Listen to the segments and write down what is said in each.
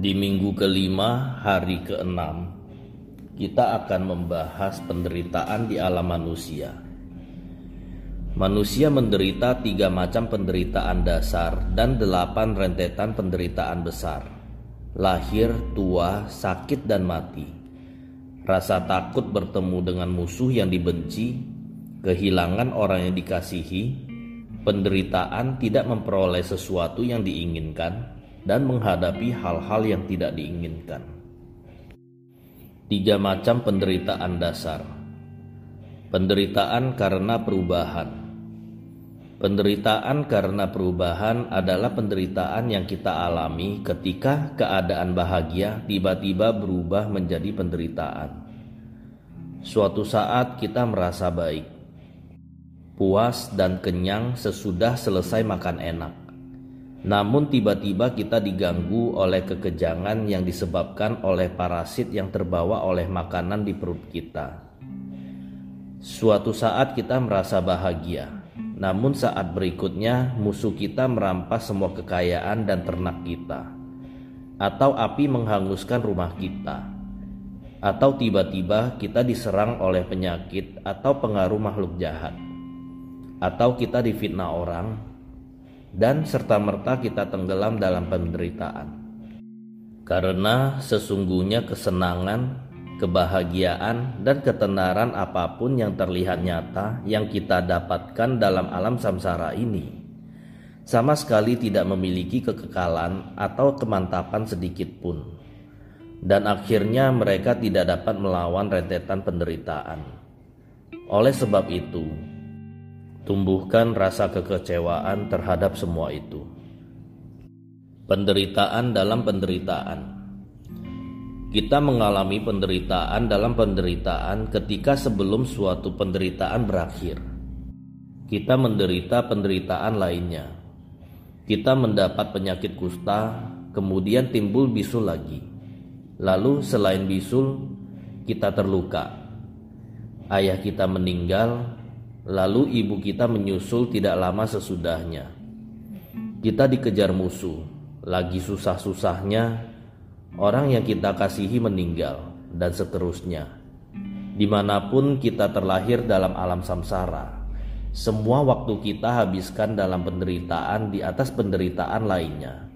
Di minggu kelima, hari keenam, kita akan membahas penderitaan di alam manusia. Manusia menderita tiga macam penderitaan dasar dan delapan rentetan penderitaan besar. Lahir, tua, sakit, dan mati. Rasa takut bertemu dengan musuh yang dibenci, kehilangan orang yang dikasihi, penderitaan tidak memperoleh sesuatu yang diinginkan, dan menghadapi hal-hal yang tidak diinginkan. Tiga macam penderitaan dasar: penderitaan karena perubahan. Penderitaan karena perubahan adalah penderitaan yang kita alami ketika keadaan bahagia tiba-tiba berubah menjadi penderitaan. Suatu saat kita merasa baik, puas, dan kenyang sesudah selesai makan enak namun tiba-tiba kita diganggu oleh kekejangan yang disebabkan oleh parasit yang terbawa oleh makanan di perut kita. Suatu saat kita merasa bahagia, namun saat berikutnya musuh kita merampas semua kekayaan dan ternak kita. Atau api menghanguskan rumah kita. Atau tiba-tiba kita diserang oleh penyakit atau pengaruh makhluk jahat. Atau kita difitnah orang dan serta-merta kita tenggelam dalam penderitaan. Karena sesungguhnya kesenangan, kebahagiaan, dan ketenaran apa pun yang terlihat nyata yang kita dapatkan dalam alam samsara ini sama sekali tidak memiliki kekekalan atau kemantapan sedikit pun. Dan akhirnya mereka tidak dapat melawan rentetan penderitaan. Oleh sebab itu, tumbuhkan rasa kekecewaan terhadap semua itu. Penderitaan dalam penderitaan. Kita mengalami penderitaan dalam penderitaan ketika sebelum suatu penderitaan berakhir. Kita menderita penderitaan lainnya. Kita mendapat penyakit kusta, kemudian timbul bisul lagi. Lalu selain bisul, kita terluka. Ayah kita meninggal, Lalu ibu kita menyusul tidak lama sesudahnya. Kita dikejar musuh, lagi susah-susahnya orang yang kita kasihi meninggal, dan seterusnya. Di mana pun kita terlahir dalam alam samsara, semua waktu kita habiskan dalam penderitaan di atas penderitaan lainnya,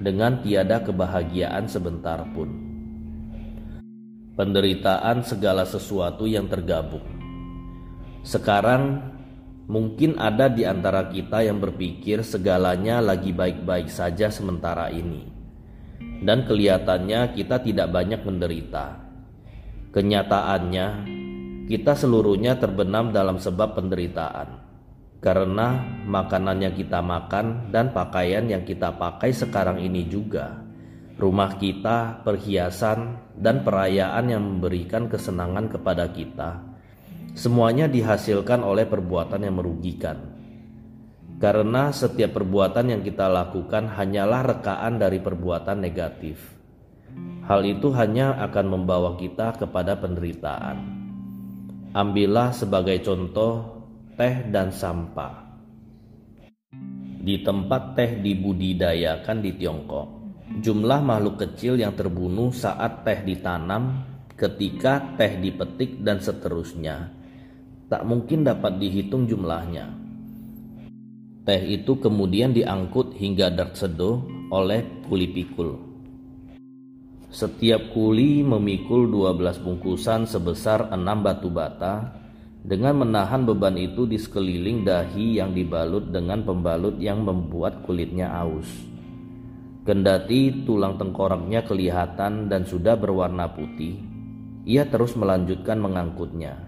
dengan tiada kebahagiaan sebentar pun. Penderitaan segala sesuatu yang tergabung sekarang mungkin ada di antara kita yang berpikir segalanya lagi baik-baik saja sementara ini. Dan kelihatannya kita tidak banyak menderita. Kenyataannya, kita seluruhnya terbenam dalam sebab penderitaan. Karena makanan yang kita makan dan pakaian yang kita pakai sekarang ini juga rumah kita, perhiasan, dan perayaan yang memberikan kesenangan kepada kita Semuanya dihasilkan oleh perbuatan yang merugikan. Karena setiap perbuatan yang kita lakukan hanyalah rekaan dari perbuatan negatif. Hal itu hanya akan membawa kita kepada penderitaan. Ambillah sebagai contoh teh dan sampah. Di tempat teh dibudidayakan di Tiongkok, jumlah makhluk kecil yang terbunuh saat teh ditanam, ketika teh dipetik, dan seterusnya tak mungkin dapat dihitung jumlahnya. Teh itu kemudian diangkut hingga Dartsedo oleh kuli pikul. Setiap kuli memikul 12 bungkusan sebesar 6 batu bata dengan menahan beban itu di sekeliling dahi yang dibalut dengan pembalut yang membuat kulitnya aus. Kendati tulang tengkoraknya kelihatan dan sudah berwarna putih, ia terus melanjutkan mengangkutnya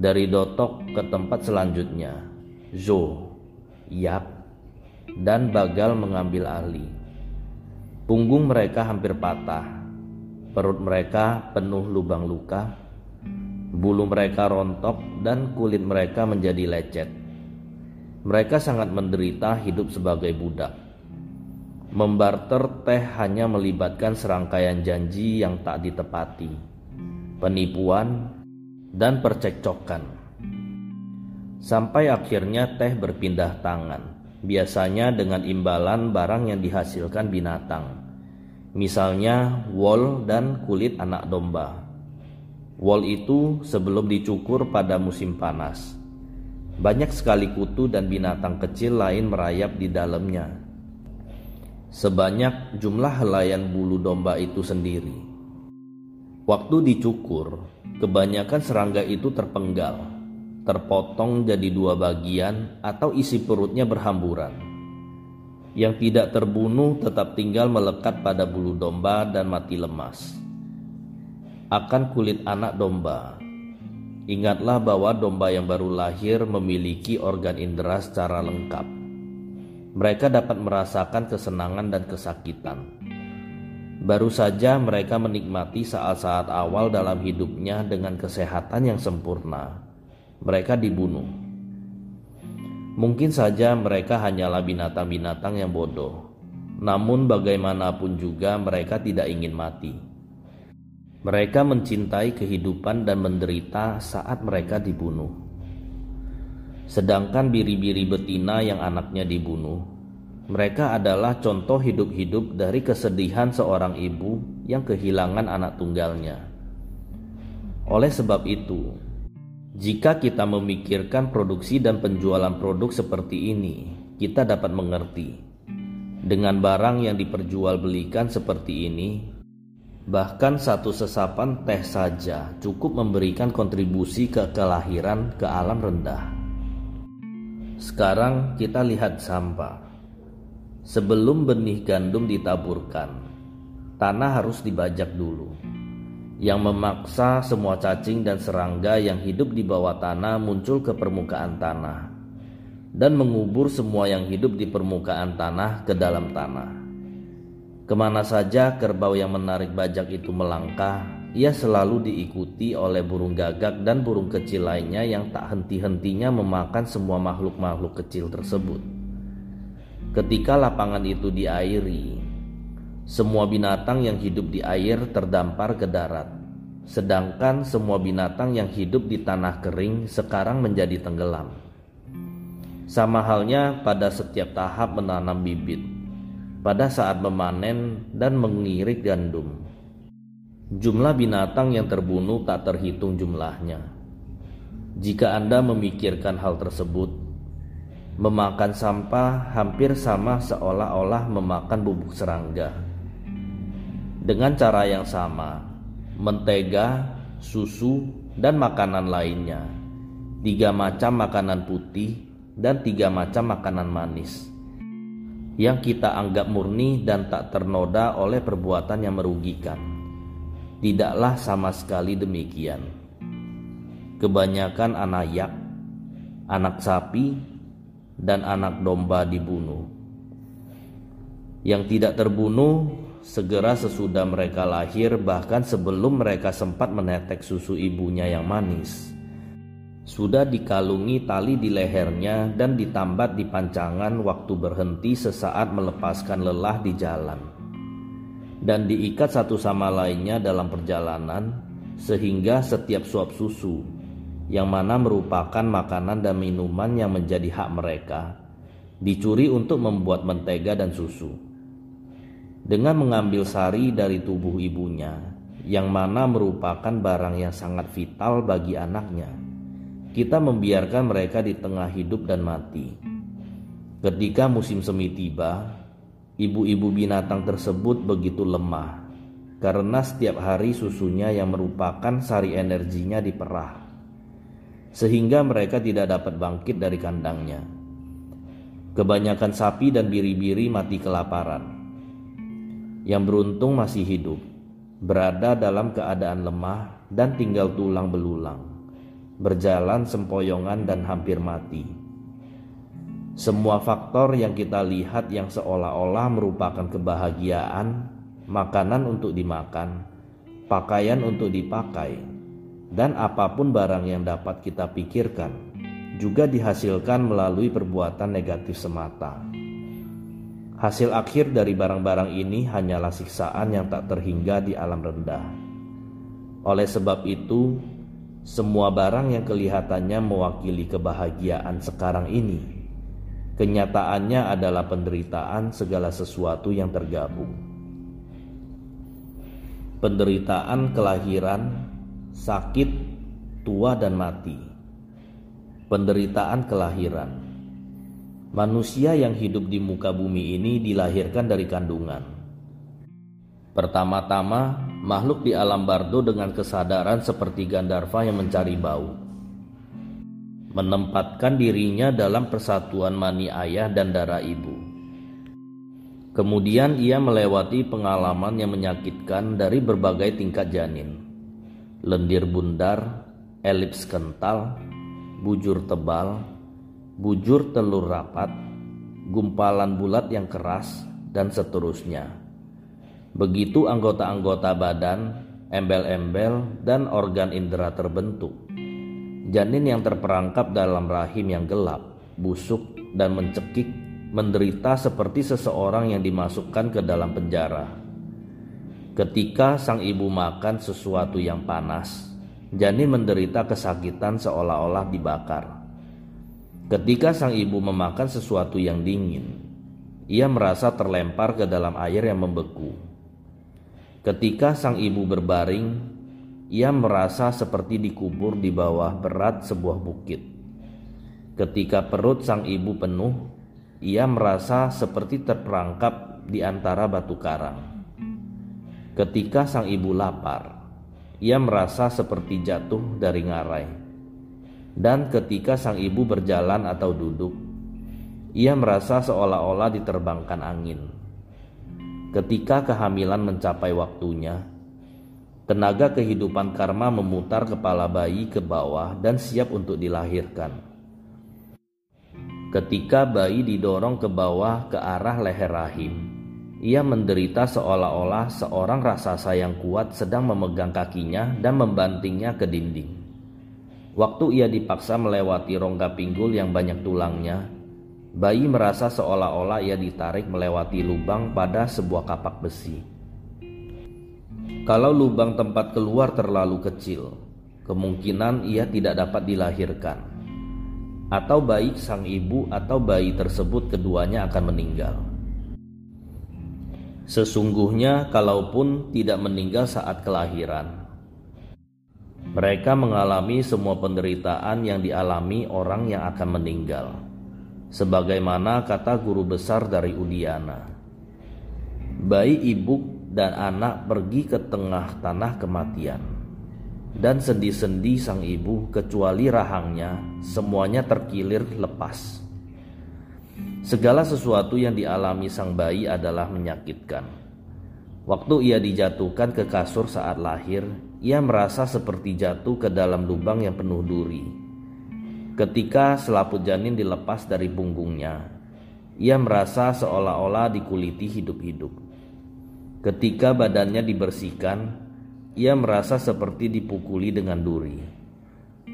dari dotok ke tempat selanjutnya. Zo, Yap, dan Bagal mengambil alih. Punggung mereka hampir patah, perut mereka penuh lubang luka, bulu mereka rontok, dan kulit mereka menjadi lecet. Mereka sangat menderita hidup sebagai budak. Membarter teh hanya melibatkan serangkaian janji yang tak ditepati, penipuan, dan percekcokan. Sampai akhirnya teh berpindah tangan, biasanya dengan imbalan barang yang dihasilkan binatang. Misalnya wol dan kulit anak domba. Wol itu sebelum dicukur pada musim panas. Banyak sekali kutu dan binatang kecil lain merayap di dalamnya. Sebanyak jumlah helayan bulu domba itu sendiri. Waktu dicukur, kebanyakan serangga itu terpenggal, terpotong jadi dua bagian atau isi perutnya berhamburan. Yang tidak terbunuh tetap tinggal melekat pada bulu domba dan mati lemas akan kulit anak domba. Ingatlah bahwa domba yang baru lahir memiliki organ indera secara lengkap. Mereka dapat merasakan kesenangan dan kesakitan. Baru saja mereka menikmati saat-saat awal dalam hidupnya dengan kesehatan yang sempurna. Mereka dibunuh. Mungkin saja mereka hanyalah binatang-binatang yang bodoh, namun bagaimanapun juga mereka tidak ingin mati. Mereka mencintai kehidupan dan menderita saat mereka dibunuh. Sedangkan biri-biri betina yang anaknya dibunuh, mereka adalah contoh hidup-hidup dari kesedihan seorang ibu yang kehilangan anak tunggalnya. Oleh sebab itu, jika kita memikirkan produksi dan penjualan produk seperti ini, kita dapat mengerti. Dengan barang yang diperjualbelikan seperti ini, Bahkan satu sesapan teh saja cukup memberikan kontribusi ke kelahiran ke alam rendah. Sekarang kita lihat sampah. Sebelum benih gandum ditaburkan, tanah harus dibajak dulu. Yang memaksa semua cacing dan serangga yang hidup di bawah tanah muncul ke permukaan tanah dan mengubur semua yang hidup di permukaan tanah ke dalam tanah. Ke mana saja kerbau yang menarik bajak itu melangkah, ia selalu diikuti oleh burung gagak dan burung kecil lainnya yang tak henti-hentinya memakan semua makhluk-makhluk kecil tersebut. Ketika lapangan itu diairi, semua binatang yang hidup di air terdampar ke darat, sedangkan semua binatang yang hidup di tanah kering sekarang menjadi tenggelam. Sama halnya pada setiap tahap menanam bibit pada saat memanen dan mengirik gandum. Jumlah binatang yang terbunuh tak terhitung jumlahnya. Jika Anda memikirkan hal tersebut, memakan sampah hampir sama seolah-olah memakan bubuk serangga. Dengan cara yang sama, mentega, susu, dan makanan lainnya, tiga macam makanan putih dan tiga macam makanan manis yang kita anggap murni dan tak ternoda oleh perbuatan yang merugikan. Tidaklah sama sekali demikian. Kebanyakan anak yak, anak sapi, dan anak domba dibunuh. Yang tidak terbunuh segera sesudah mereka lahir, bahkan sebelum mereka sempat menetek susu ibunya yang manis sudah dikalungi tali di lehernya dan ditambat di pancangan waktu berhenti sesaat melepaskan lelah di jalan dan diikat satu sama lainnya dalam perjalanan sehingga setiap suap susu yang mana merupakan makanan dan minuman yang menjadi hak mereka dicuri untuk membuat mentega dan susu dengan mengambil sari dari tubuh ibunya yang mana merupakan barang yang sangat vital bagi anaknya kita membiarkan mereka di tengah hidup dan mati. Ketika musim semi tiba, ibu-ibu binatang tersebut begitu lemah karena setiap hari susunya yang merupakan sari energinya diperah, sehingga mereka tidak dapat bangkit dari kandangnya. Kebanyakan sapi dan biri-biri mati kelaparan. Yang beruntung masih hidup, berada dalam keadaan lemah dan tinggal tulang belulang berjalan sempoyongan dan hampir mati. Semua faktor yang kita lihat yang seolah-olah merupakan kebahagiaan, makanan untuk dimakan, pakaian untuk dipakai, dan apa pun barang yang dapat kita pikirkan, juga dihasilkan melalui perbuatan negatif semata. Hasil akhir dari barang-barang ini hanyalah siksaan yang tak terhingga di alam rendah. Oleh sebab itu, semua barang yang kelihatannya mewakili kebahagiaan sekarang ini, kenyataannya adalah penderitaan segala sesuatu yang tergabung. penderitaan kelahiran, sakit, tua, dan mati. Penderitaan kelahiran manusia yang hidup di muka bumi ini dilahirkan dari kandungan. Pertama-tama, makhluk di alam bardo dengan kesadaran seperti Gandharva yang mencari bau. Menempatkan dirinya dalam persatuan mani ayah dan darah ibu Kemudian ia melewati pengalaman yang menyakitkan dari berbagai tingkat janin. Lendir bundar, elips kental, bujur tebal, bujur telur rapat, gumpalan bulat yang keras, dan seterusnya. Begitu anggota-anggota badan, embel-embel, dan organ indera terbentuk. Janin yang terperangkap dalam rahim yang gelap, busuk, dan mencekik menderita seperti seseorang yang dimasukkan ke dalam penjara. Ketika sang ibu makan sesuatu yang panas, janin menderita kesakitan seolah-olah dibakar. Ketika sang ibu memakan sesuatu yang dingin, ia merasa terlempar ke dalam air yang membeku. Ketika sang ibu berbaring, ia merasa seperti dikubur di bawah berat sebuah bukit. Ketika perut sang ibu penuh, ia merasa seperti terperangkap di antara batu karang. Ketika sang ibu lapar, ia merasa seperti jatuh dari ngarai. Dan ketika sang ibu berjalan atau duduk, ia merasa seolah-olah diterbangkan angin. Ketika kehamilan mencapai waktunya, tenaga kehidupan karma memutar kepala bayi ke bawah dan siap untuk dilahirkan. Ketika bayi didorong ke bawah ke arah leher rahim, ia menderita seolah-olah seorang raksasa yang kuat sedang memegang kakinya dan membantingnya ke dinding. Waktu ia dipaksa melewati rongga pinggul yang banyak tulangnya, bayi merasa seolah-olah ia ditarik melewati lubang pada sebuah kapak besi. Kalau lubang tempat keluar terlalu kecil, kemungkinan ia tidak dapat dilahirkan atau baik sang ibu atau bayi tersebut keduanya akan meninggal. Sesungguhnya, kalaupun tidak meninggal saat kelahiran, mereka mengalami semua penderitaan yang dialami orang yang akan meninggal, sebagaimana kata guru besar dari Udiana. Bayi ibu dan anak pergi ke tengah tanah kematian dan sendi-sendi sang ibu kecuali rahangnya semuanya terkilir lepas. Segala sesuatu yang dialami sang bayi adalah menyakitkan. Waktu ia dijatuhkan ke kasur saat lahir, ia merasa seperti jatuh ke dalam lubang yang penuh duri. Ketika selaput janin dilepas dari punggungnya, ia merasa seolah-olah dikuliti hidup-hidup. Ketika badannya dibersihkan, ia merasa seperti dipukuli dengan duri.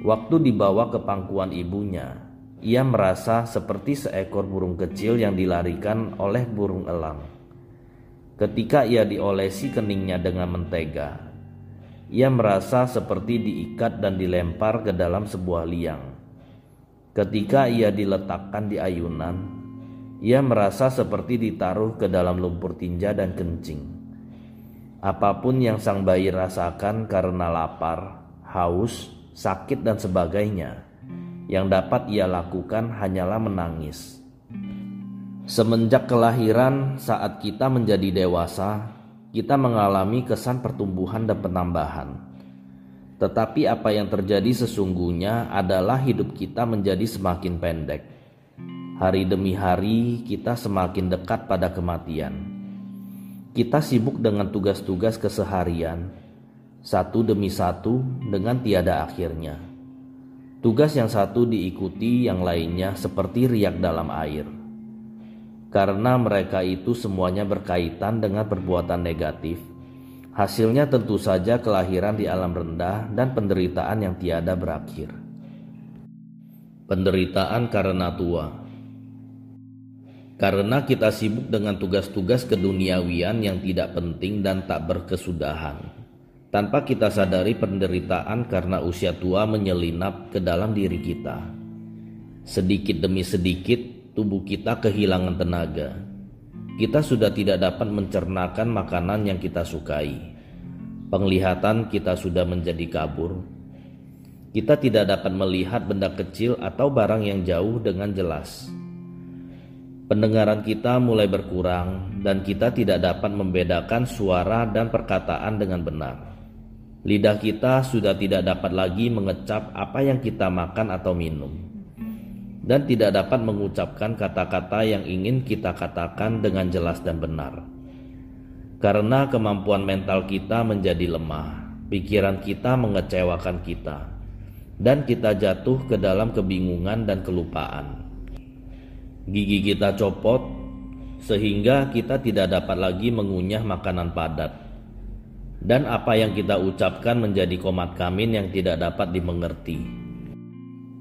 Waktu dibawa ke pangkuan ibunya, ia merasa seperti seekor burung kecil yang dilarikan oleh burung elang. Ketika ia diolesi keningnya dengan mentega, ia merasa seperti diikat dan dilempar ke dalam sebuah liang. Ketika ia diletakkan di ayunan, ia merasa seperti ditaruh ke dalam lumpur tinja dan kencing. Apa pun yang sang bayi rasakan karena lapar, haus, sakit, dan sebagainya, yang dapat ia lakukan hanyalah menangis. Semenjak kelahiran, saat kita menjadi dewasa, kita mengalami kesan pertumbuhan dan penambahan. Tetapi apa yang terjadi sesungguhnya adalah hidup kita menjadi semakin pendek. Hari demi hari, kita semakin dekat pada kematian kita sibuk dengan tugas-tugas keseharian, satu demi satu dengan tiada akhirnya. Tugas yang satu diikuti yang lainnya seperti riak dalam air. Karena mereka itu semuanya berkaitan dengan perbuatan negatif, hasilnya tentu saja kelahiran di alam rendah dan penderitaan yang tiada berakhir. Penderitaan karena tua karena kita sibuk dengan tugas-tugas keduniawian yang tidak penting dan tak berkesudahan. Tanpa kita sadari penderitaan karena usia tua menyelinap ke dalam diri kita. Sedikit demi sedikit tubuh kita kehilangan tenaga. Kita sudah tidak dapat mencernakan makanan yang kita sukai. Penglihatan kita sudah menjadi kabur. Kita tidak dapat melihat benda kecil atau barang yang jauh dengan jelas. Pendengaran kita mulai berkurang, dan kita tidak dapat membedakan suara dan perkataan dengan benar. Lidah kita sudah tidak dapat lagi mengecap apa yang kita makan atau minum, dan tidak dapat mengucapkan kata-kata yang ingin kita katakan dengan jelas dan benar. Karena kemampuan mental kita menjadi lemah, pikiran kita mengecewakan kita, dan kita jatuh ke dalam kebingungan dan kelupaan. Gigi kita copot, sehingga kita tidak dapat lagi mengunyah makanan padat, dan apa yang kita ucapkan menjadi komat kamin yang tidak dapat dimengerti.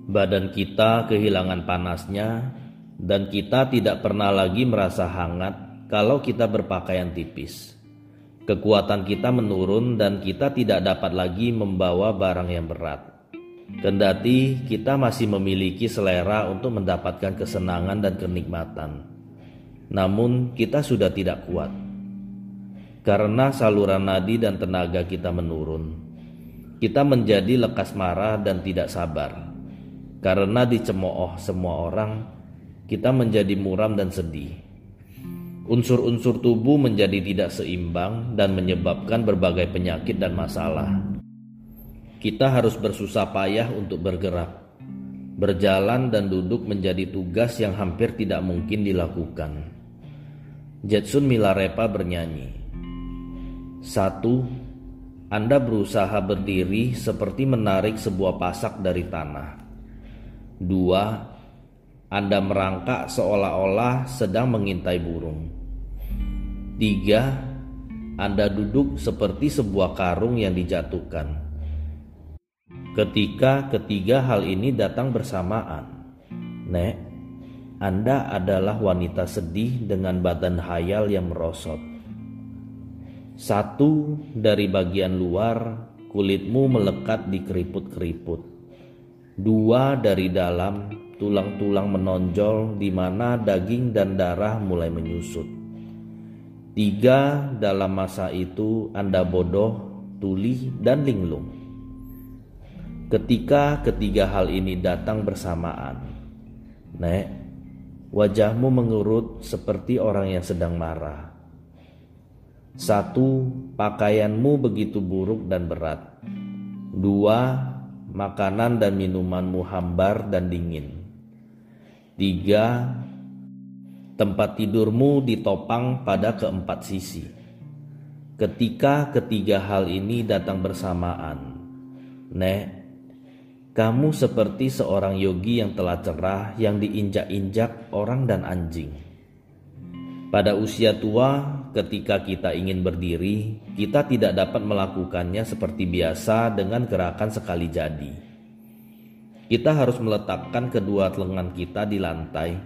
Badan kita kehilangan panasnya, dan kita tidak pernah lagi merasa hangat kalau kita berpakaian tipis. Kekuatan kita menurun dan kita tidak dapat lagi membawa barang yang berat. Kendati kita masih memiliki selera untuk mendapatkan kesenangan dan kenikmatan. Namun kita sudah tidak kuat. Karena saluran nadi dan tenaga kita menurun. Kita menjadi lekas marah dan tidak sabar. Karena dicemooh semua orang, kita menjadi muram dan sedih unsur-unsur tubuh menjadi tidak seimbang dan menyebabkan berbagai penyakit dan masalah. Kita harus bersusah payah untuk bergerak. Berjalan dan duduk menjadi tugas yang hampir tidak mungkin dilakukan. Jetsun Milarepa bernyanyi. Satu, Anda berusaha berdiri seperti menarik sebuah pasak dari tanah. Dua, anda merangkak seolah-olah sedang mengintai burung. Tiga, Anda duduk seperti sebuah karung yang dijatuhkan. Ketika ketiga hal ini datang bersamaan, Nek, Anda adalah wanita sedih dengan badan hayal yang merosot. Satu dari bagian luar, kulitmu melekat di keriput-keriput. Dua dari dalam, tulang-tulang menonjol di mana daging dan darah mulai menyusut. Tiga, dalam masa itu Anda bodoh, tuli, dan linglung. Ketika ketiga hal ini datang bersamaan, Nek, wajahmu mengurut seperti orang yang sedang marah. Satu, pakaianmu begitu buruk dan berat. Dua, makanan dan minumanmu hambar dan dingin. Tiga, tempat tidurmu ditopang pada keempat sisi. Ketika ketiga hal ini datang bersamaan, Nek, kamu seperti seorang yogi yang telah cerah yang diinjak-injak orang dan anjing. Pada usia tua, ketika kita ingin berdiri, kita tidak dapat melakukannya seperti biasa dengan gerakan sekali jadi kita harus meletakkan kedua lengan kita di lantai,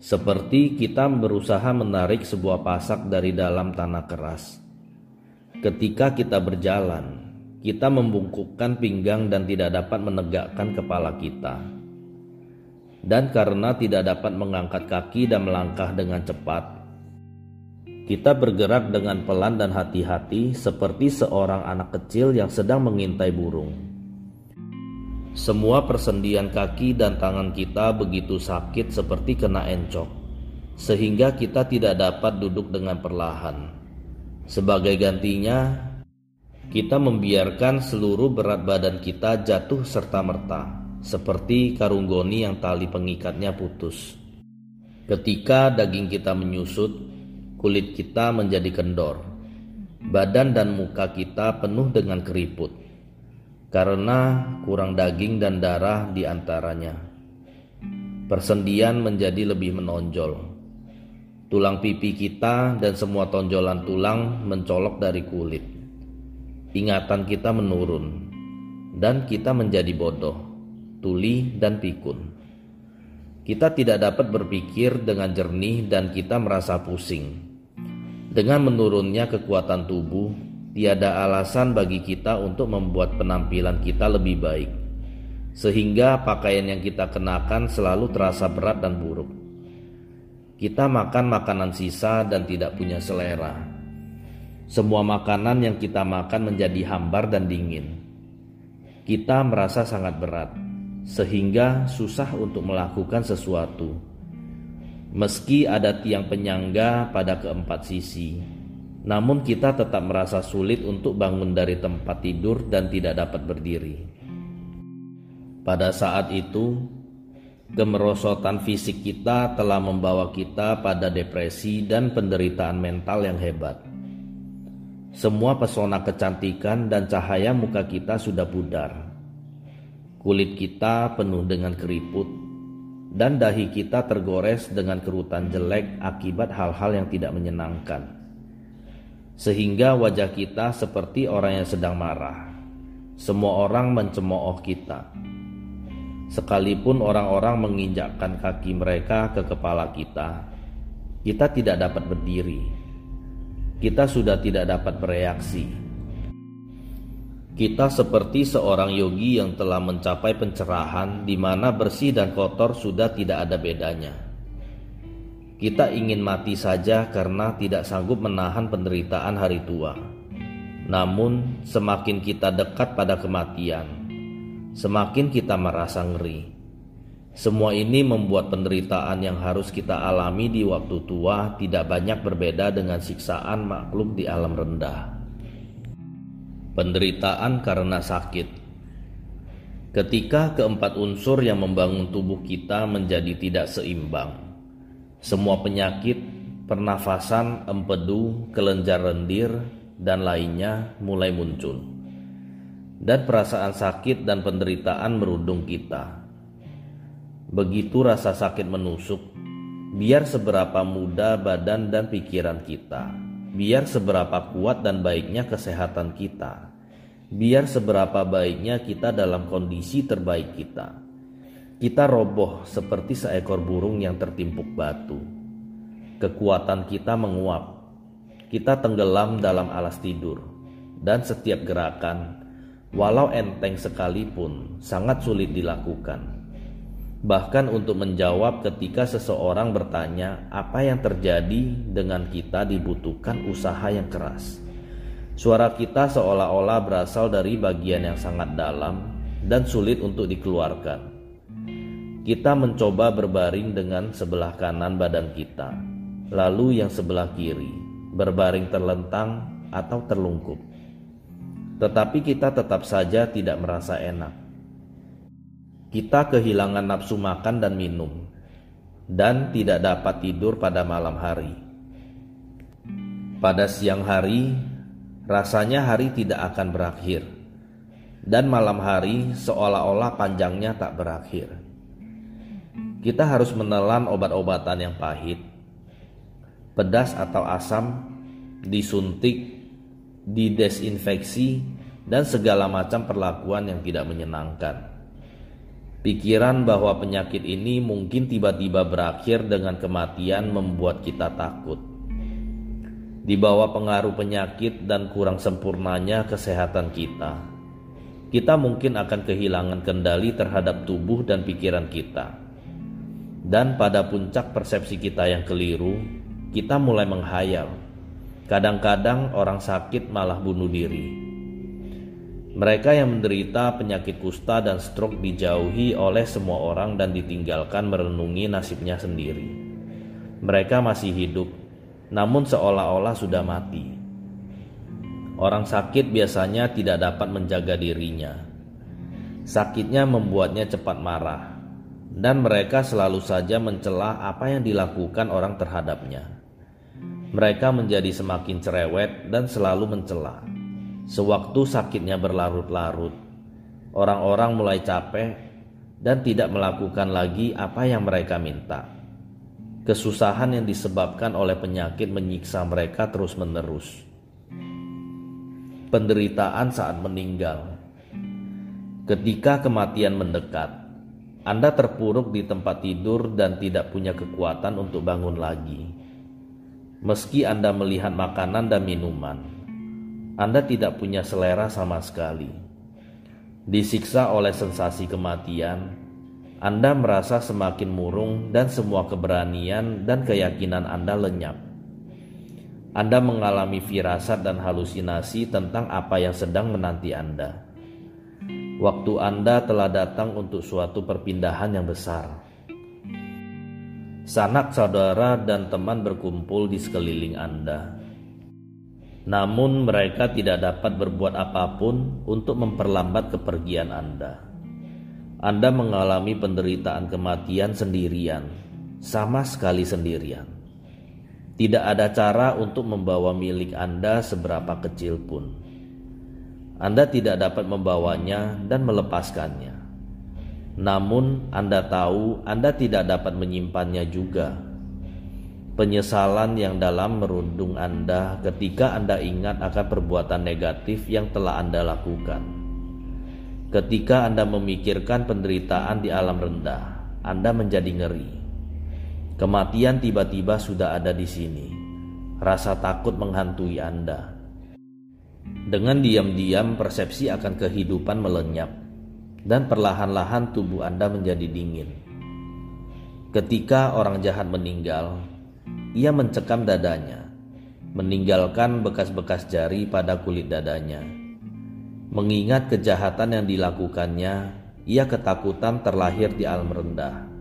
seperti kita berusaha menarik sebuah pasak dari dalam tanah keras. Ketika kita berjalan, kita membungkukkan pinggang dan tidak dapat menegakkan kepala kita. Dan karena tidak dapat mengangkat kaki dan melangkah dengan cepat, kita bergerak dengan pelan dan hati-hati seperti seorang anak kecil yang sedang mengintai burung. Semua persendian kaki dan tangan kita begitu sakit seperti kena encok, sehingga kita tidak dapat duduk dengan perlahan. Sebagai gantinya, kita membiarkan seluruh berat badan kita jatuh serta-merta, seperti karung goni yang tali pengikatnya putus. Ketika daging kita menyusut, kulit kita menjadi kendor. Badan dan muka kita penuh dengan keriput karena kurang daging dan darah di antaranya. Persendian menjadi lebih menonjol. Tulang pipi kita dan semua tonjolan tulang mencolok dari kulit. Ingatan kita menurun dan kita menjadi bodoh, tuli dan pikun. Kita tidak dapat berpikir dengan jernih dan kita merasa pusing. Dengan menurunnya kekuatan tubuh, tiada alasan bagi kita untuk membuat penampilan kita lebih baik, sehingga pakaian yang kita kenakan selalu terasa berat dan buruk. Kita makan makanan sisa dan tidak punya selera. Semua makanan yang kita makan menjadi hambar dan dingin. Kita merasa sangat berat, sehingga susah untuk melakukan sesuatu. Meski ada tiang penyangga pada keempat sisi, namun kita tetap merasa sulit untuk bangun dari tempat tidur dan tidak dapat berdiri. Pada saat itu, kemerosotan fisik kita telah membawa kita pada depresi dan penderitaan mental yang hebat. Semua pesona kecantikan dan cahaya muka kita sudah pudar. Kulit kita penuh dengan keriput, dan dahi kita tergores dengan kerutan jelek akibat hal-hal yang tidak menyenangkan. Sehingga wajah kita seperti orang yang sedang marah. Semua orang mencemooh kita. Sekalipun orang-orang menginjakkan kaki mereka ke kepala kita, kita tidak dapat berdiri. Kita sudah tidak dapat bereaksi. Kita seperti seorang yogi yang telah mencapai pencerahan di mana bersih dan kotor sudah tidak ada bedanya. Kita ingin mati saja karena tidak sanggup menahan penderitaan hari tua. Namun, semakin kita dekat pada kematian, semakin kita merasa ngeri. Semua ini membuat penderitaan yang harus kita alami di waktu tua tidak banyak berbeda dengan siksaan makhluk di alam rendah penderitaan karena sakit. Ketika keempat unsur yang membangun tubuh kita menjadi tidak seimbang, semua penyakit, pernafasan, empedu, kelenjar lendir, dan lainnya mulai muncul. Dan perasaan sakit dan penderitaan merundung kita. Begitu rasa sakit menusuk, biar seberapa muda badan dan pikiran kita biar seberapa kuat dan baiknya kesehatan kita, biar seberapa baiknya kita dalam kondisi terbaik kita. Kita roboh seperti seekor burung yang tertimpuk batu. Kekuatan kita menguap. Kita tenggelam dalam alas tidur, dan setiap gerakan, walau enteng sekalipun, sangat sulit dilakukan bahkan untuk menjawab ketika seseorang bertanya apa yang terjadi dengan kita dibutuhkan usaha yang keras. Suara kita seolah-olah berasal dari bagian yang sangat dalam dan sulit untuk dikeluarkan. Kita mencoba berbaring dengan sebelah kanan badan kita, lalu yang sebelah kiri, berbaring terlentang atau terlungkup. Tetapi kita tetap saja tidak merasa enak kita kehilangan nafsu makan dan minum, dan tidak dapat tidur pada malam hari. Pada siang hari, rasanya hari tidak akan berakhir, dan malam hari seolah-olah panjangnya tak berakhir. Kita harus menelan obat-obatan yang pahit, pedas atau asam, disuntik, didesinfeksi, dan segala macam perlakuan yang tidak menyenangkan. Pikiran bahwa penyakit ini mungkin tiba-tiba berakhir dengan kematian membuat kita takut. Di bawah pengaruh penyakit dan kurang sempurnanya kesehatan kita, kita mungkin akan kehilangan kendali terhadap tubuh dan pikiran kita. Dan pada puncak persepsi kita yang keliru, kita mulai menghayal. Kadang-kadang orang sakit malah bunuh diri mereka yang menderita penyakit kusta dan stroke dijauhi oleh semua orang dan ditinggalkan merenungi nasibnya sendiri. Mereka masih hidup, namun seolah-olah sudah mati. Orang sakit biasanya tidak dapat menjaga dirinya. Sakitnya membuatnya cepat marah, dan mereka selalu saja mencela apa yang dilakukan orang terhadapnya. Mereka menjadi semakin cerewet dan selalu mencela Sewaktu sakitnya berlarut-larut, orang-orang mulai capek dan tidak melakukan lagi apa yang mereka minta. Kesusahan yang disebabkan oleh penyakit menyiksa mereka terus-menerus. Penderitaan saat meninggal. Ketika kematian mendekat, Anda terpuruk di tempat tidur dan tidak punya kekuatan untuk bangun lagi. Meski Anda melihat makanan dan minuman, anda tidak punya selera sama sekali. Disiksa oleh sensasi kematian, Anda merasa semakin murung dan semua keberanian dan keyakinan Anda lenyap. Anda mengalami firasat dan halusinasi tentang apa yang sedang menanti Anda. Waktu Anda telah datang untuk suatu perpindahan yang besar. Sanak saudara dan teman berkumpul di sekeliling Anda. Namun, mereka tidak dapat berbuat apa pun untuk memperlambat kepergian Anda. Anda mengalami penderitaan kematian sendirian, sama sekali sendirian. Tidak ada cara untuk membawa milik Anda seberapa kecil pun. Anda tidak dapat membawanya dan melepaskannya. Namun, Anda tahu Anda tidak dapat menyimpannya juga. Penyesalan yang dalam merundung Anda ketika Anda ingat akan perbuatan negatif yang telah Anda lakukan. Ketika Anda memikirkan penderitaan di alam rendah, Anda menjadi ngeri. Kematian tiba-tiba sudah ada di sini. Rasa takut menghantui Anda. Dengan diam-diam, persepsi akan kehidupan melenyap, dan perlahan-lahan tubuh Anda menjadi dingin. Ketika orang jahat meninggal, ia mencekam dadanya, meninggalkan bekas-bekas jari pada kulit dadanya. Mengingat kejahatan yang dilakukannya, ia ketakutan terlahir di alam rendah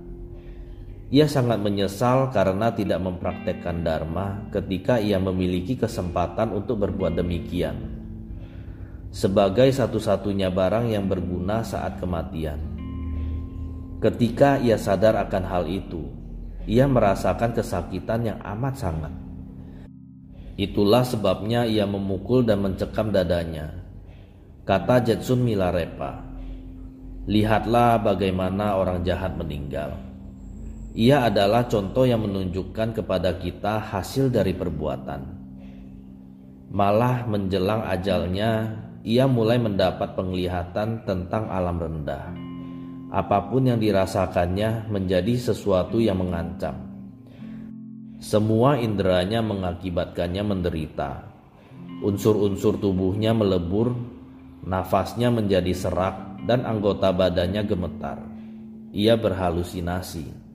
ia sangat menyesal karena tidak mempraktekkan Dharma ketika ia memiliki kesempatan untuk berbuat demikian. Sebagai satu-satunya barang yang berguna saat kematian. Ketika ia sadar akan hal itu, ia merasakan kesakitan yang amat sangat. Itulah sebabnya ia memukul dan mencekam dadanya. Kata Jetsun Milarepa, Lihatlah bagaimana orang jahat meninggal. Ia adalah contoh yang menunjukkan kepada kita hasil dari perbuatan. Malah menjelang ajalnya, ia mulai mendapat penglihatan tentang alam rendah. Apa pun yang dirasakannya menjadi sesuatu yang mengancam. Semua inderanya mengakibatkannya menderita. Unsur-unsur tubuhnya melebur, nafasnya menjadi serak, dan anggota badannya gemetar. Ia berhalusinasi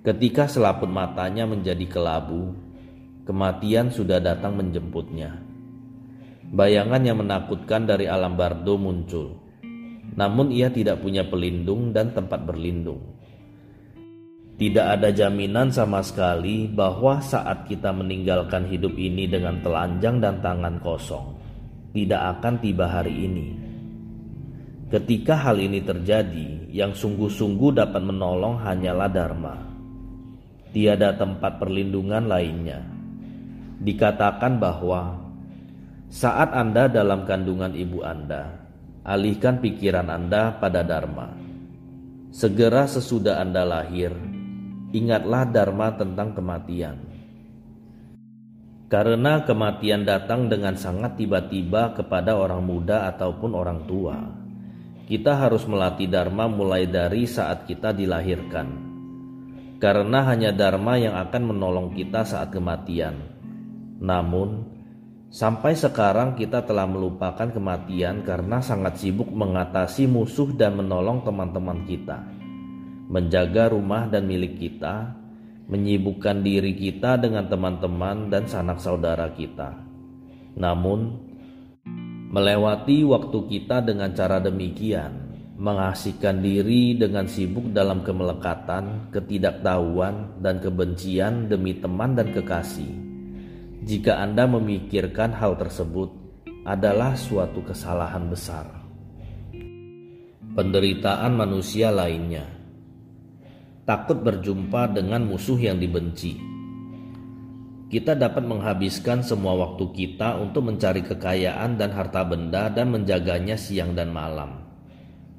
Ketika selaput matanya menjadi kelabu, kematian sudah datang menjemputnya. Bayangan yang menakutkan dari alam bardo muncul, namun ia tidak punya pelindung dan tempat berlindung. Tidak ada jaminan sama sekali bahwa saat kita meninggalkan hidup ini dengan telanjang dan tangan kosong, tidak akan tiba hari ini. Ketika hal ini terjadi, yang sungguh-sungguh dapat menolong hanyalah Dharma tiada tempat perlindungan lainnya. Dikatakan bahwa saat Anda dalam kandungan ibu Anda, alihkan pikiran Anda pada Dharma. Segera sesudah Anda lahir, ingatlah Dharma tentang kematian. Karena kematian datang dengan sangat tiba-tiba kepada orang muda ataupun orang tua, kita harus melatih Dharma mulai dari saat kita dilahirkan karena hanya Dharma yang akan menolong kita saat kematian. Namun, sampai sekarang kita telah melupakan kematian karena sangat sibuk mengatasi musuh dan menolong teman-teman kita, menjaga rumah dan milik kita, menyibukkan diri kita dengan teman-teman dan sanak saudara kita. Namun, melewati waktu kita dengan cara demikian mengasihkan diri dengan sibuk dalam kemelekatan, ketidaktahuan, dan kebencian demi teman dan kekasih. Jika Anda memikirkan hal tersebut, adalah suatu kesalahan besar. Penderitaan manusia lainnya takut berjumpa dengan musuh yang dibenci. Kita dapat menghabiskan semua waktu kita untuk mencari kekayaan dan harta benda dan menjaganya siang dan malam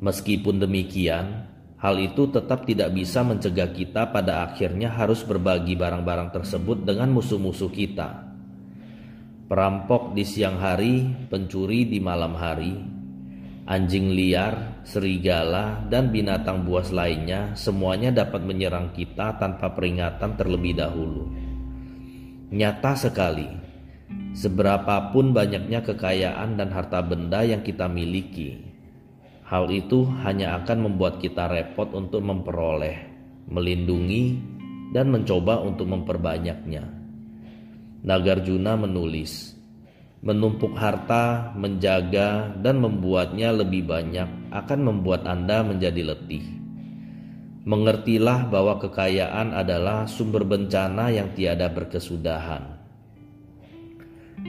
Meskipun demikian, hal itu tetap tidak bisa mencegah kita pada akhirnya harus berbagi barang-barang tersebut dengan musuh-musuh kita. Perampok di siang hari, pencuri di malam hari, anjing liar, serigala, dan binatang buas lainnya semuanya dapat menyerang kita tanpa peringatan terlebih dahulu. Nyata sekali, seberapapun banyaknya kekayaan dan harta benda yang kita miliki, Hal itu hanya akan membuat kita repot untuk memperoleh, melindungi, dan mencoba untuk memperbanyaknya. Nagarjuna menulis, menumpuk harta, menjaga, dan membuatnya lebih banyak akan membuat Anda menjadi letih. Mengertilah bahwa kekayaan adalah sumber bencana yang tiada berkesudahan.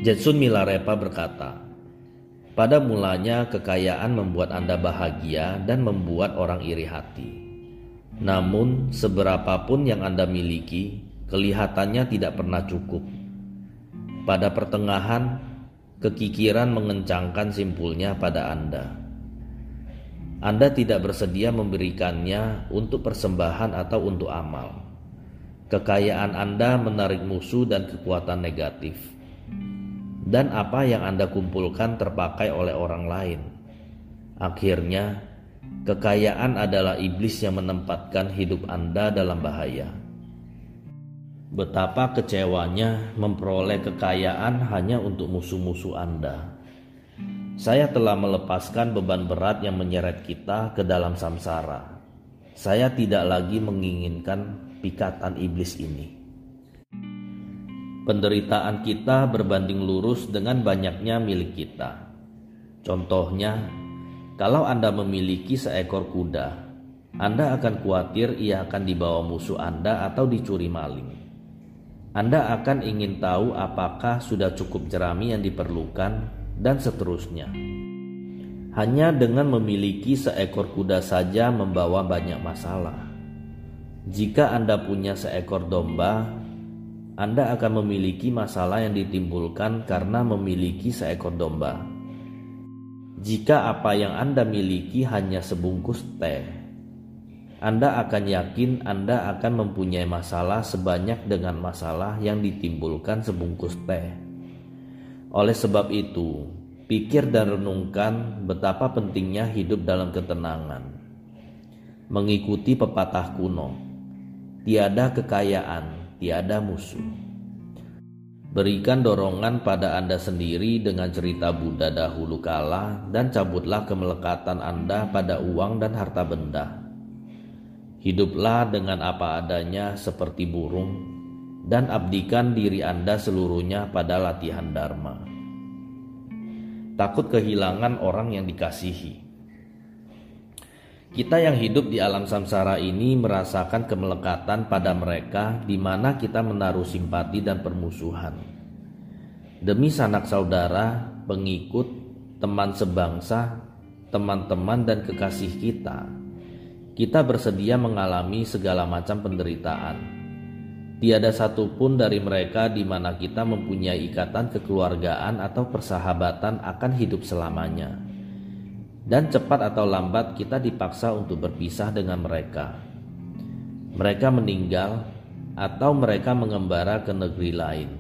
Jetsun Milarepa berkata, pada mulanya kekayaan membuat Anda bahagia dan membuat orang iri hati. Namun, seberapapun yang Anda miliki, kelihatannya tidak pernah cukup. Pada pertengahan, kekikiran mengencangkan simpulnya pada Anda. Anda tidak bersedia memberikannya untuk persembahan atau untuk amal. Kekayaan Anda menarik musuh dan kekuatan negatif, dan apa yang Anda kumpulkan terpakai oleh orang lain. Akhirnya, Kekayaan adalah iblis yang menempatkan hidup Anda dalam bahaya. Betapa kecewanya memperoleh kekayaan hanya untuk musuh-musuh Anda. Saya telah melepaskan beban berat yang menyeret kita ke dalam samsara. Saya tidak lagi menginginkan pikatan iblis ini. Penderitaan kita berbanding lurus dengan banyaknya milik kita. Contohnya, kalau Anda memiliki seekor kuda, Anda akan khawatir ia akan dibawa musuh Anda atau dicuri maling. Anda akan ingin tahu apakah sudah cukup jerami yang diperlukan dan seterusnya. Hanya dengan memiliki seekor kuda saja membawa banyak masalah. Jika Anda punya seekor domba, Anda akan memiliki masalah yang ditimbulkan karena memiliki seekor domba. Jika apa yang Anda miliki hanya sebungkus teh, Anda akan yakin Anda akan mempunyai masalah sebanyak dengan masalah yang ditimbulkan sebungkus teh. Oleh sebab itu, pikir dan renungkan betapa pentingnya hidup dalam ketenangan. Mengikuti pepatah kuno, tiada kekayaan, tiada musuh. Berikan dorongan pada Anda sendiri dengan cerita Buddha dahulu kala dan cabutlah kemelekatan Anda pada uang dan harta benda. Hiduplah dengan apa adanya seperti burung dan abdikan diri Anda seluruhnya pada latihan dharma. Takut kehilangan orang yang dikasihi. Kita yang hidup di alam samsara ini merasakan kemelekatan pada mereka di mana kita menaruh simpati dan permusuhan. Demi sanak saudara, pengikut, teman sebangsa, teman-teman dan kekasih kita, kita bersedia mengalami segala macam penderitaan. Tiada satupun dari mereka di mana kita mempunyai ikatan kekeluargaan atau persahabatan akan hidup selamanya dan cepat atau lambat kita dipaksa untuk berpisah dengan mereka. Mereka meninggal, atau mereka mengembara ke negeri lain,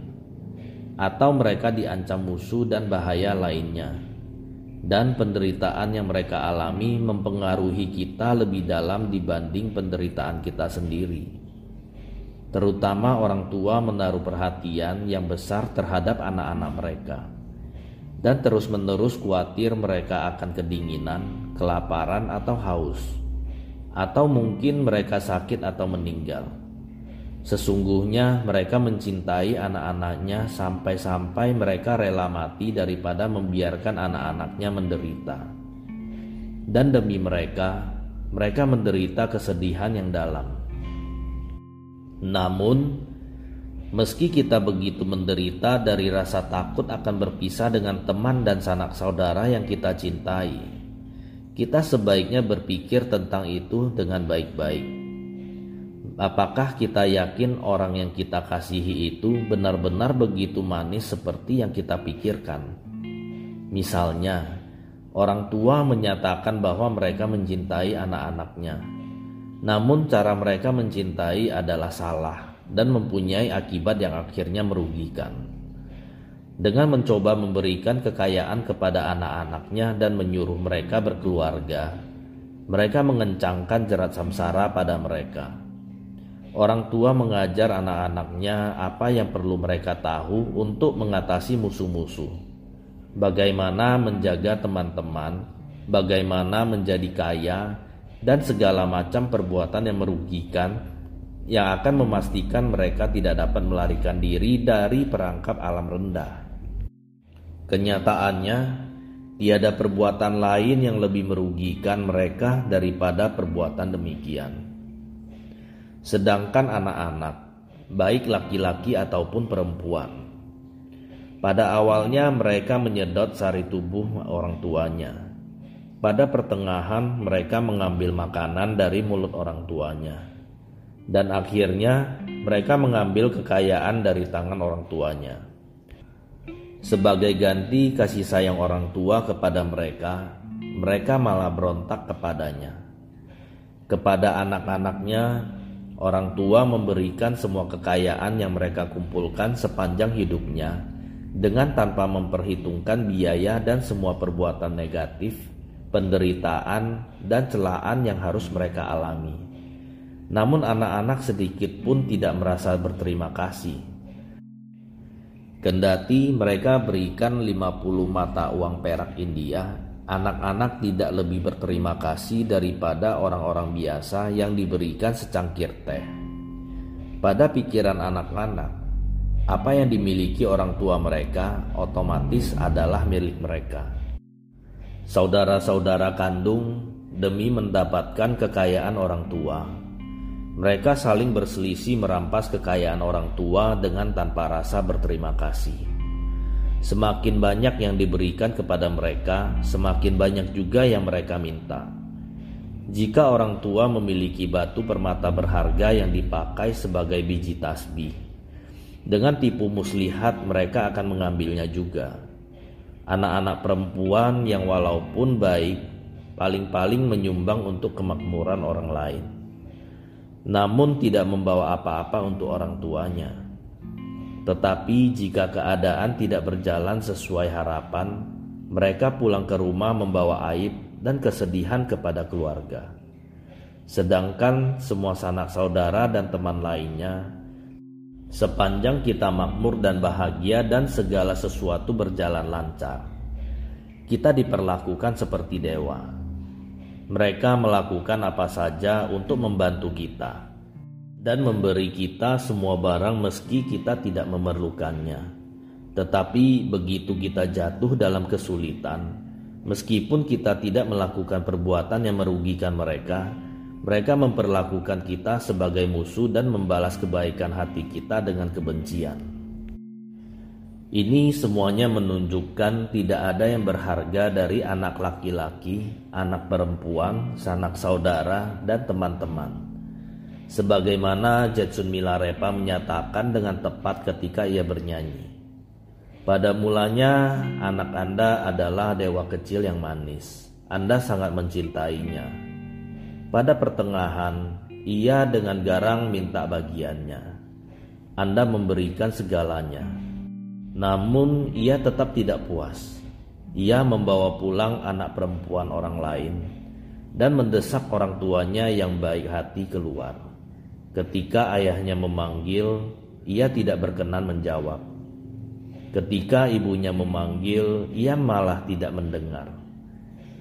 atau mereka diancam musuh dan bahaya lainnya, dan penderitaan yang mereka alami mempengaruhi kita lebih dalam dibanding penderitaan kita sendiri. Terutama orang tua menaruh perhatian yang besar terhadap anak-anak mereka dan terus-menerus khawatir mereka akan kedinginan, kelaparan, atau haus, atau mungkin mereka sakit atau meninggal. Sesungguhnya mereka mencintai anak-anaknya sampai-sampai mereka rela mati daripada membiarkan anak-anaknya menderita. Dan demi mereka, mereka menderita kesedihan yang dalam. Namun, Meski kita begitu menderita dari rasa takut akan berpisah dengan teman dan sanak saudara yang kita cintai, kita sebaiknya berpikir tentang itu dengan baik-baik. Apakah kita yakin orang yang kita kasihi itu benar-benar begitu manis seperti yang kita pikirkan? Misalnya, orang tua menyatakan bahwa mereka mencintai anak-anaknya, namun cara mereka mencintai adalah salah dan mempunyai akibat yang akhirnya merugikan. Dengan mencoba memberikan kekayaan kepada anak-anaknya dan menyuruh mereka berkeluarga, mereka mengencangkan jerat samsara pada mereka. Orang tua mengajar anak-anaknya apa yang perlu mereka tahu untuk mengatasi musuh-musuh, bagaimana menjaga teman-teman, bagaimana menjadi kaya, dan segala macam perbuatan yang merugikan yang akan memastikan mereka tidak dapat melarikan diri dari perangkap alam rendah. Kenyataannya, tiada perbuatan lain yang lebih merugikan mereka daripada perbuatan demikian. Sedangkan anak-anak, baik laki-laki ataupun perempuan, pada awalnya mereka menyedot sari tubuh orang tuanya pada pertengahan mereka mengambil makanan dari mulut orang tuanya. Dan akhirnya mereka mengambil kekayaan dari tangan orang tuanya. Sebagai ganti kasih sayang orang tua kepada mereka, mereka malah berontak kepadanya. Kepada anak-anaknya, orang tua memberikan semua kekayaan yang mereka kumpulkan sepanjang hidupnya dengan tanpa memperhitungkan biaya dan semua perbuatan negatif penderitaan, dan celaan yang harus mereka alami. Namun anak-anak sedikit pun tidak merasa berterima kasih. Kendati mereka berikan 50 mata uang perak India, anak-anak tidak lebih berterima kasih daripada orang-orang biasa yang diberikan secangkir teh. Pada pikiran anak-anak, apa yang dimiliki orang tua mereka otomatis adalah milik mereka saudara-saudara kandung demi mendapatkan kekayaan orang tua. Mereka saling berselisih merampas kekayaan orang tua dengan tanpa rasa berterima kasih. Semakin banyak yang diberikan kepada mereka, semakin banyak juga yang mereka minta. Jika orang tua memiliki batu permata berharga yang dipakai sebagai biji tasbih, dengan tipu muslihat mereka akan mengambilnya juga. Anak-anak perempuan yang walaupun baik paling-paling menyumbang untuk kemakmuran orang lain. Namun tidak membawa apa-apa untuk orang tuanya tetapi jika keadaan tidak berjalan sesuai harapan mereka pulang ke rumah membawa aib dan kesedihan kepada keluarga sedangkan semua sanak saudara dan teman lainnya Sepanjang kita makmur dan bahagia dan segala sesuatu berjalan lancar, kita diperlakukan seperti dewa. Mereka melakukan apa saja untuk membantu kita dan memberi kita semua barang meski kita tidak memerlukannya. Tetapi begitu kita jatuh dalam kesulitan, meskipun kita tidak melakukan perbuatan yang merugikan mereka, mereka memperlakukan kita sebagai musuh dan membalas kebaikan hati kita dengan kebencian. Ini semuanya menunjukkan tidak ada yang berharga dari anak laki-laki, anak perempuan, sanak saudara, dan teman-teman. Sebagaimana Jetsun Milarepa menyatakan dengan tepat ketika ia bernyanyi. Pada mulanya, anak Anda adalah dewa kecil yang manis. Anda sangat mencintainya, pada pertengahan, ia dengan garang minta bagiannya. Anda memberikan segalanya. Namun ia tetap tidak puas. Ia membawa pulang anak perempuan orang lain dan mendesak orang tuanya yang baik hati keluar. Ketika ayahnya memanggil, ia tidak berkenan menjawab. Ketika ibunya memanggil, ia malah tidak mendengar.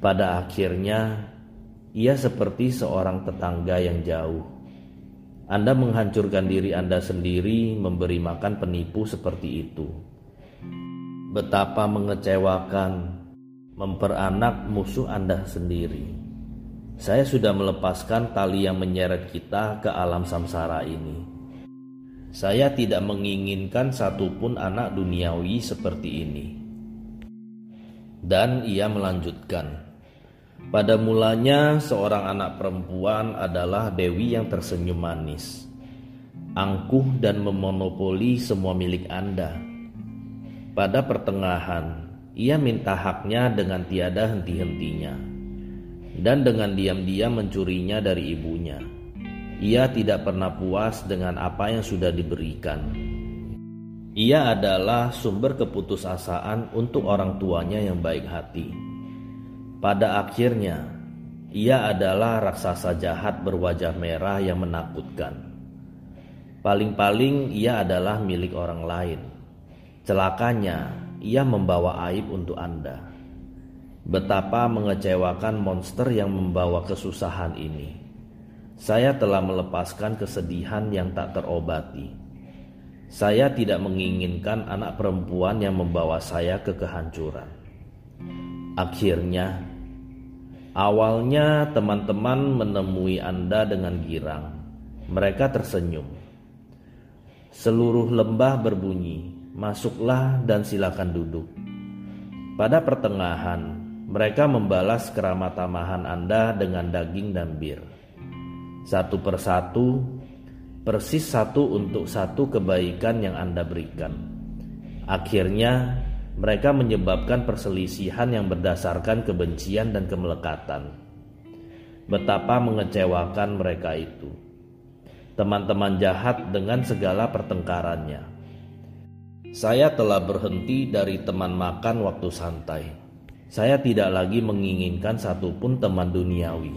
Pada akhirnya, ia seperti seorang tetangga yang jauh. Anda menghancurkan diri Anda sendiri memberi makan penipu seperti itu. Betapa mengecewakan memperanak musuh Anda sendiri. Saya sudah melepaskan tali yang menyeret kita ke alam samsara ini. Saya tidak menginginkan satupun anak duniawi seperti ini. Dan ia melanjutkan, pada mulanya seorang anak perempuan adalah dewi yang tersenyum manis, angkuh dan memonopoli semua milik Anda. Pada pertengahan, ia minta haknya dengan tiada henti-hentinya, dan dengan diam-diam mencurinya dari ibunya. Ia tidak pernah puas dengan apa yang sudah diberikan. Ia adalah sumber keputusasaan untuk orang tuanya yang baik hati pada akhirnya, ia adalah raksasa jahat berwajah merah yang menakutkan. Paling-paling ia adalah milik orang lain. Celakanya, ia membawa aib untuk Anda. Betapa mengecewakan monster yang membawa kesusahan ini. Saya telah melepaskan kesedihan yang tak terobati. Saya tidak menginginkan anak perempuan yang membawa saya ke kehancuran. Akhirnya, awalnya teman-teman menemui Anda dengan girang. Mereka tersenyum. Seluruh lembah berbunyi, "Masuklah dan silakan duduk." Pada pertengahan, mereka membalas keramatamahan Anda dengan daging dan bir satu persatu, persis satu untuk satu kebaikan yang Anda berikan. Akhirnya, mereka menyebabkan perselisihan yang berdasarkan kebencian dan kemelekatan. Betapa mengecewakan mereka itu. Teman-teman jahat dengan segala pertengkarannya. Saya telah berhenti dari teman makan waktu santai. Saya tidak lagi menginginkan satupun teman duniawi.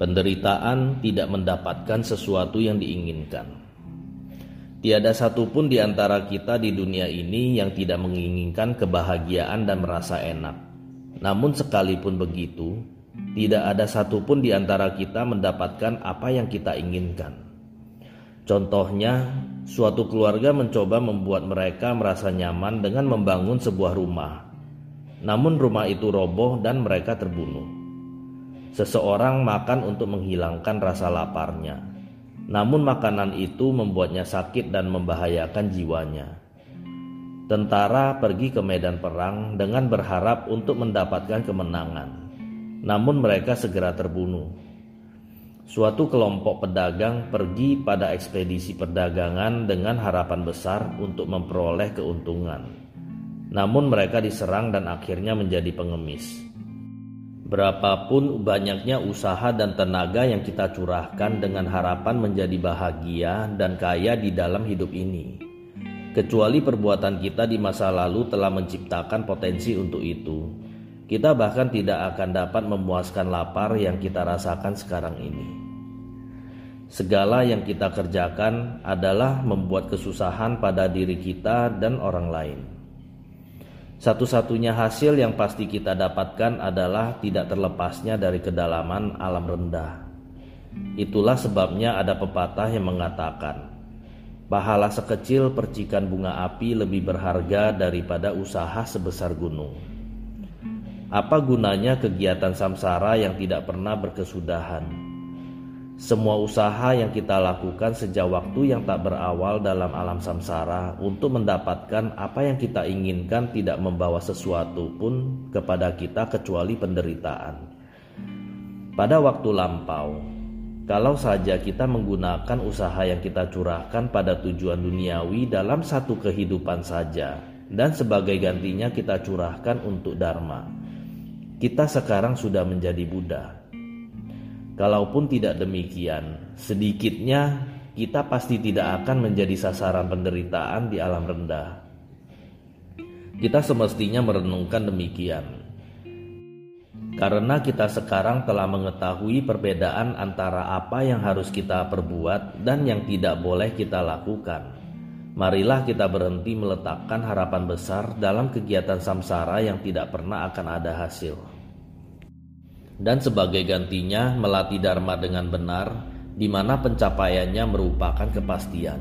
Penderitaan tidak mendapatkan sesuatu yang diinginkan. Tiada satupun di antara kita di dunia ini yang tidak menginginkan kebahagiaan dan merasa enak. Namun, sekalipun begitu, tidak ada satupun di antara kita mendapatkan apa yang kita inginkan. Contohnya, suatu keluarga mencoba membuat mereka merasa nyaman dengan membangun sebuah rumah. Namun, rumah itu roboh dan mereka terbunuh. Seseorang makan untuk menghilangkan rasa laparnya, namun makanan itu membuatnya sakit dan membahayakan jiwanya. Tentara pergi ke medan perang dengan berharap untuk mendapatkan kemenangan, namun mereka segera terbunuh. Suatu kelompok pedagang pergi pada ekspedisi perdagangan dengan harapan besar untuk memperoleh keuntungan, namun mereka diserang dan akhirnya menjadi pengemis. Berapapun banyaknya usaha dan tenaga yang kita curahkan dengan harapan menjadi bahagia dan kaya di dalam hidup ini, kecuali perbuatan kita di masa lalu telah menciptakan potensi untuk itu, kita bahkan tidak akan dapat memuaskan lapar yang kita rasakan sekarang ini. Segala yang kita kerjakan adalah membuat kesusahan pada diri kita dan orang lain. Satu-satunya hasil yang pasti kita dapatkan adalah tidak terlepasnya dari kedalaman alam rendah. Itulah sebabnya ada pepatah yang mengatakan, pahala sekecil percikan bunga api lebih berharga daripada usaha sebesar gunung. Apa gunanya kegiatan samsara yang tidak pernah berkesudahan? Semua usaha yang kita lakukan sejak waktu yang tak berawal dalam alam samsara untuk mendapatkan apa yang kita inginkan tidak membawa sesuatu pun kepada kita kecuali penderitaan. Pada waktu lampau, kalau saja kita menggunakan usaha yang kita curahkan pada tujuan duniawi dalam satu kehidupan saja, dan sebagai gantinya kita curahkan untuk dharma, kita sekarang sudah menjadi Buddha Kalaupun tidak demikian, sedikitnya kita pasti tidak akan menjadi sasaran penderitaan di alam rendah. Kita semestinya merenungkan demikian. Karena kita sekarang telah mengetahui perbedaan antara apa yang harus kita perbuat dan yang tidak boleh kita lakukan. Marilah kita berhenti meletakkan harapan besar dalam kegiatan samsara yang tidak pernah akan ada hasil dan sebagai gantinya melatih dharma dengan benar di mana pencapaiannya merupakan kepastian.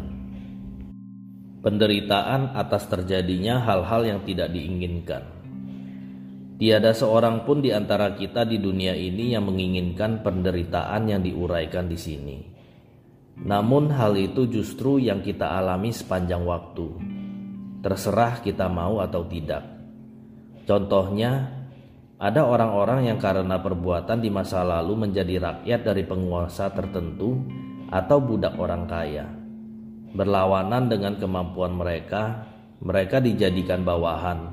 Penderitaan atas terjadinya hal-hal yang tidak diinginkan. Tiada seorang pun di antara kita di dunia ini yang menginginkan penderitaan yang diuraikan di sini. Namun hal itu justru yang kita alami sepanjang waktu. Terserah kita mau atau tidak. Contohnya, ada orang-orang yang karena perbuatan di masa lalu menjadi rakyat dari penguasa tertentu atau budak orang kaya. Berlawanan dengan kemampuan mereka, mereka dijadikan bawahan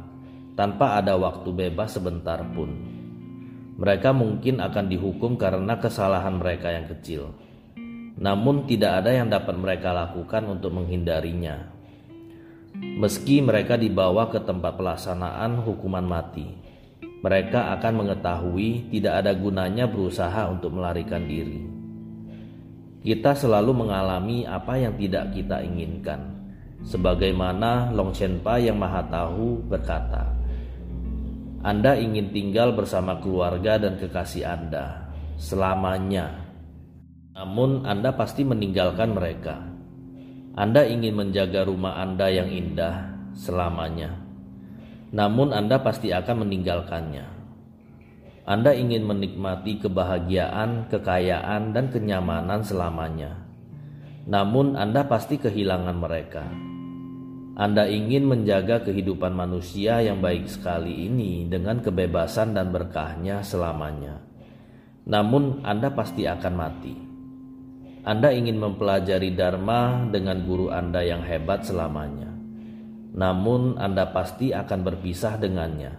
tanpa ada waktu bebas sebentar pun. Mereka mungkin akan dihukum karena kesalahan mereka yang kecil. Namun tidak ada yang dapat mereka lakukan untuk menghindarinya. Meski mereka dibawa ke tempat pelaksanaan hukuman mati mereka akan mengetahui tidak ada gunanya berusaha untuk melarikan diri. Kita selalu mengalami apa yang tidak kita inginkan. Sebagaimana Long Shenpa yang Maha Tahu berkata, Anda ingin tinggal bersama keluarga dan kekasih Anda selamanya namun Anda pasti meninggalkan mereka. Anda ingin menjaga rumah Anda yang indah selamanya, namun Anda pasti akan meninggalkannya. Anda ingin menikmati kebahagiaan, kekayaan, dan kenyamanan selamanya, namun Anda pasti kehilangan mereka. Anda ingin menjaga kehidupan manusia yang baik sekali ini dengan kebebasan dan berkahnya selamanya, namun Anda pasti akan mati. Anda ingin mempelajari Dharma dengan guru Anda yang hebat selamanya. Namun, Anda pasti akan berpisah dengannya.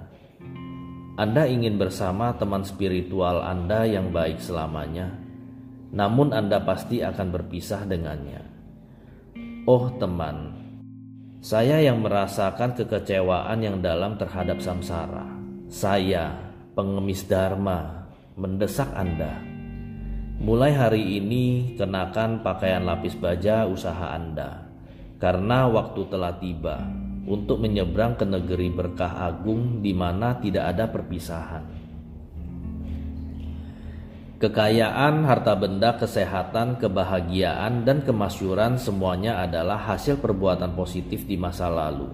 Anda ingin bersama teman spiritual Anda yang baik selamanya, namun Anda pasti akan berpisah dengannya. Oh, teman, saya yang merasakan kekecewaan yang dalam terhadap samsara. Saya, pengemis Dharma, mendesak Anda Mulai hari ini kenakan pakaian lapis baja usaha Anda karena waktu telah tiba untuk menyeberang ke negeri berkah agung di mana tidak ada perpisahan. Kekayaan, harta benda, kesehatan, kebahagiaan, dan kemasyuran semuanya adalah hasil perbuatan positif di masa lalu.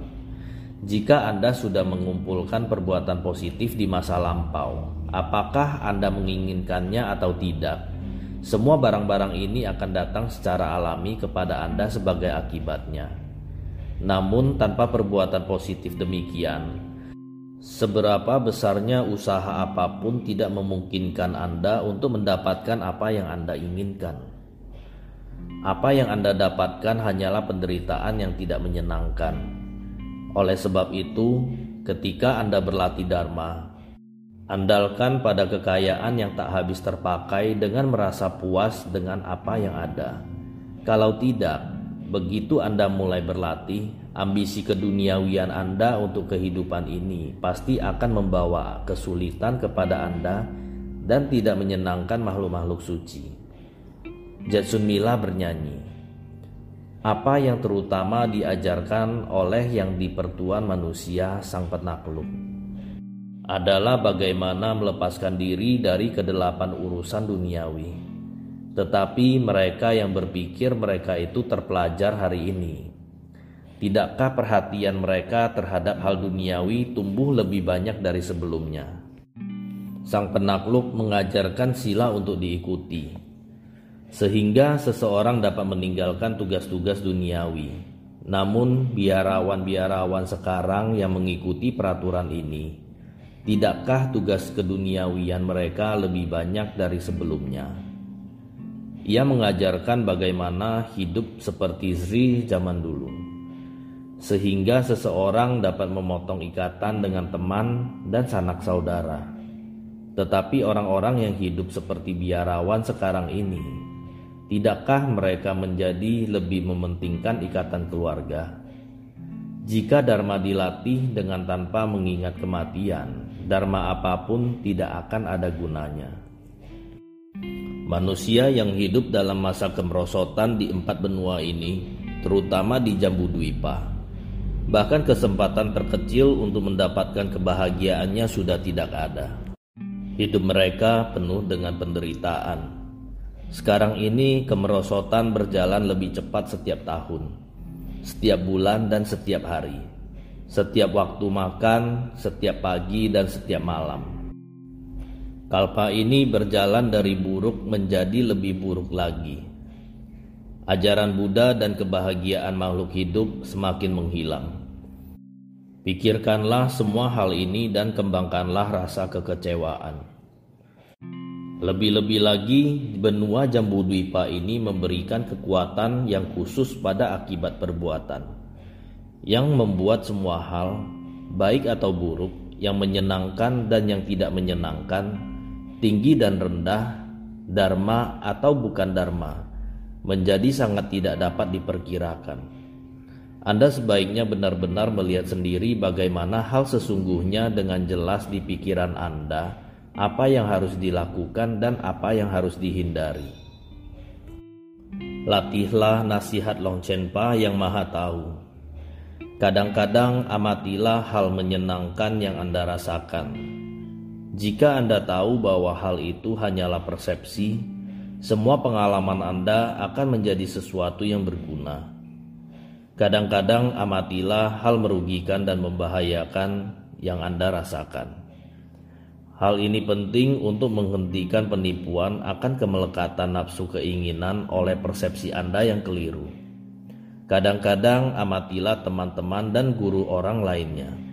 Jika Anda sudah mengumpulkan perbuatan positif di masa lampau, apakah Anda menginginkannya atau tidak? Semua barang-barang ini akan datang secara alami kepada Anda sebagai akibatnya. Namun, tanpa perbuatan positif demikian, seberapa besarnya usaha apa pun tidak memungkinkan Anda untuk mendapatkan apa yang Anda inginkan. Apa yang Anda dapatkan hanyalah penderitaan yang tidak menyenangkan. Oleh sebab itu, ketika Anda berlatih Dharma, Andalkan pada kekayaan yang tak habis terpakai dengan merasa puas dengan apa yang ada. Kalau tidak, begitu Anda mulai berlatih, ambisi keduniawian Anda untuk kehidupan ini pasti akan membawa kesulitan kepada Anda dan tidak menyenangkan makhluk-makhluk suci. Jetsun Mila bernyanyi, apa yang terutama diajarkan oleh yang dipertuan manusia sang penakluk adalah bagaimana melepaskan diri dari kedelapan urusan duniawi. Tetapi mereka yang berpikir mereka itu terpelajar hari ini, tidakkah perhatian mereka terhadap hal duniawi tumbuh lebih banyak dari sebelumnya? Sang penakluk mengajarkan sila untuk diikuti, sehingga seseorang dapat meninggalkan tugas-tugas duniawi. Namun, biarawan-biarawan sekarang yang mengikuti peraturan ini Tidakkah tugas keduniawian mereka lebih banyak dari sebelumnya? Ia mengajarkan bagaimana hidup seperti Zri zaman dulu, sehingga seseorang dapat memotong ikatan dengan teman dan sanak saudara. Tetapi orang-orang yang hidup seperti biarawan sekarang ini, tidakkah mereka menjadi lebih mementingkan ikatan keluarga? Jika Dharma dilatih dengan tanpa mengingat kematian, Dharma apa pun tidak akan ada gunanya. Manusia yang hidup dalam masa kemerosotan di empat benua ini, terutama di Jambu Dwipa, bahkan kesempatan terkecil untuk mendapatkan kebahagiaannya sudah tidak ada. Hidup mereka penuh dengan penderitaan. Sekarang ini kemerosotan berjalan lebih cepat setiap tahun setiap bulan dan setiap hari, setiap waktu makan, setiap pagi, dan setiap malam. Kalpa ini berjalan dari buruk menjadi lebih buruk lagi. Ajaran Buddha dan kebahagiaan makhluk hidup semakin menghilang. Pikirkanlah semua hal ini dan kembangkanlah rasa kekecewaan. Lebih-lebih lagi, benua Jambu Dwipa ini memberikan kekuatan yang khusus pada akibat perbuatan, yang membuat semua hal, baik atau buruk, yang menyenangkan dan yang tidak menyenangkan, tinggi dan rendah, dharma atau bukan dharma, menjadi sangat tidak dapat diperkirakan. Anda sebaiknya benar-benar melihat sendiri bagaimana hal sesungguhnya dengan jelas di pikiran Anda apa yang harus dilakukan dan apa yang harus dihindari. Latihlah nasihat Long Chenpa yang maha tahu. Kadang-kadang amatilah hal menyenangkan yang Anda rasakan. Jika Anda tahu bahwa hal itu hanyalah persepsi, semua pengalaman Anda akan menjadi sesuatu yang berguna. Kadang-kadang amatilah hal merugikan dan membahayakan yang Anda rasakan. Hal ini penting untuk menghentikan penipuan akan kemelekatan nafsu keinginan oleh persepsi Anda yang keliru. Kadang-kadang amatilah teman-teman dan guru orang lainnya.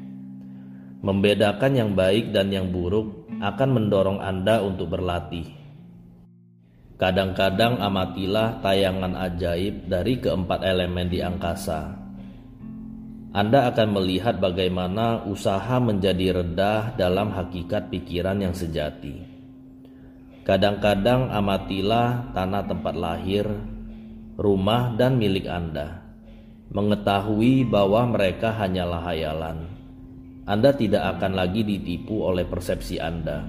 Membedakan yang baik dan yang buruk akan mendorong Anda untuk berlatih. Kadang-kadang amatilah tayangan ajaib dari keempat elemen di angkasa anda akan melihat bagaimana usaha menjadi redah dalam hakikat pikiran yang sejati. Kadang-kadang amatilah tanah tempat lahir, rumah, dan milik Anda. Mengetahui bahwa mereka hanyalah hayalan. Anda tidak akan lagi ditipu oleh persepsi Anda.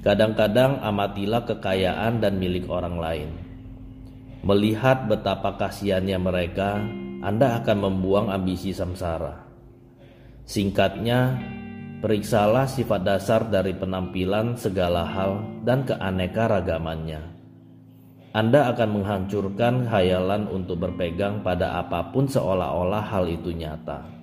Kadang-kadang amatilah kekayaan dan milik orang lain. Melihat betapa kasihannya mereka anda akan membuang ambisi samsara. Singkatnya, periksalah sifat dasar dari penampilan segala hal dan keanekaragamannya. Anda akan menghancurkan khayalan untuk berpegang pada apa pun seolah-olah hal itu nyata.